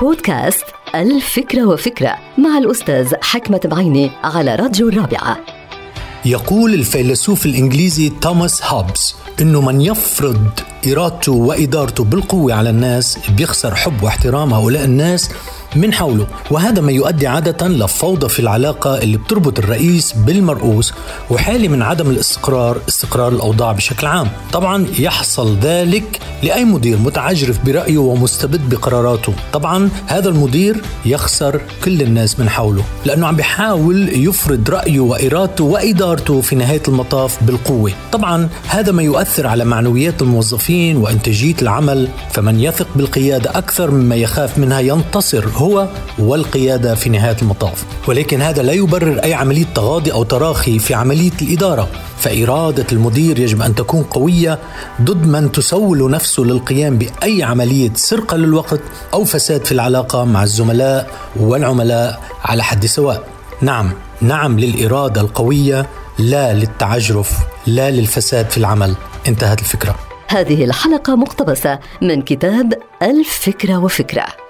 بودكاست الفكرة وفكرة مع الأستاذ حكمة بعيني على راديو الرابعة. يقول الفيلسوف الإنجليزي توماس هوبز إنه من يفرض إرادته وإدارته بالقوة على الناس بيخسر حب واحترام هؤلاء الناس من حوله. وهذا ما يؤدي عادة لفوضى في العلاقة اللي بتربط الرئيس بالمرؤوس وحالة من عدم الاستقرار استقرار الأوضاع بشكل عام. طبعا يحصل ذلك لأي مدير متعجرف برأيه ومستبد بقراراته. طبعا هذا المدير يخسر كل الناس من حوله لأنه عم بيحاول يفرض رأيه وإرادته وإدارته في نهاية المطاف بالقوة. طبعا هذا ما يؤثر على معنويات الموظفين وإنتاجية العمل فمن يثق بالقيادة أكثر مما يخاف منها ينتصر هو والقيادة في نهاية المطاف. ولكن هذا لا يبرر أي عملية تغاضي أو تراخي في عملية الإدارة. فإرادة المدير يجب أن تكون قوية ضد من تسول نفسه للقيام بأي عملية سرقة للوقت أو فساد في العلاقة مع الزملاء والعملاء على حد سواء. نعم نعم للإرادة القوية لا للتعجرف لا للفساد في العمل. انتهت الفكرة. هذه الحلقة مقتبسة من كتاب الفكرة وفكرة.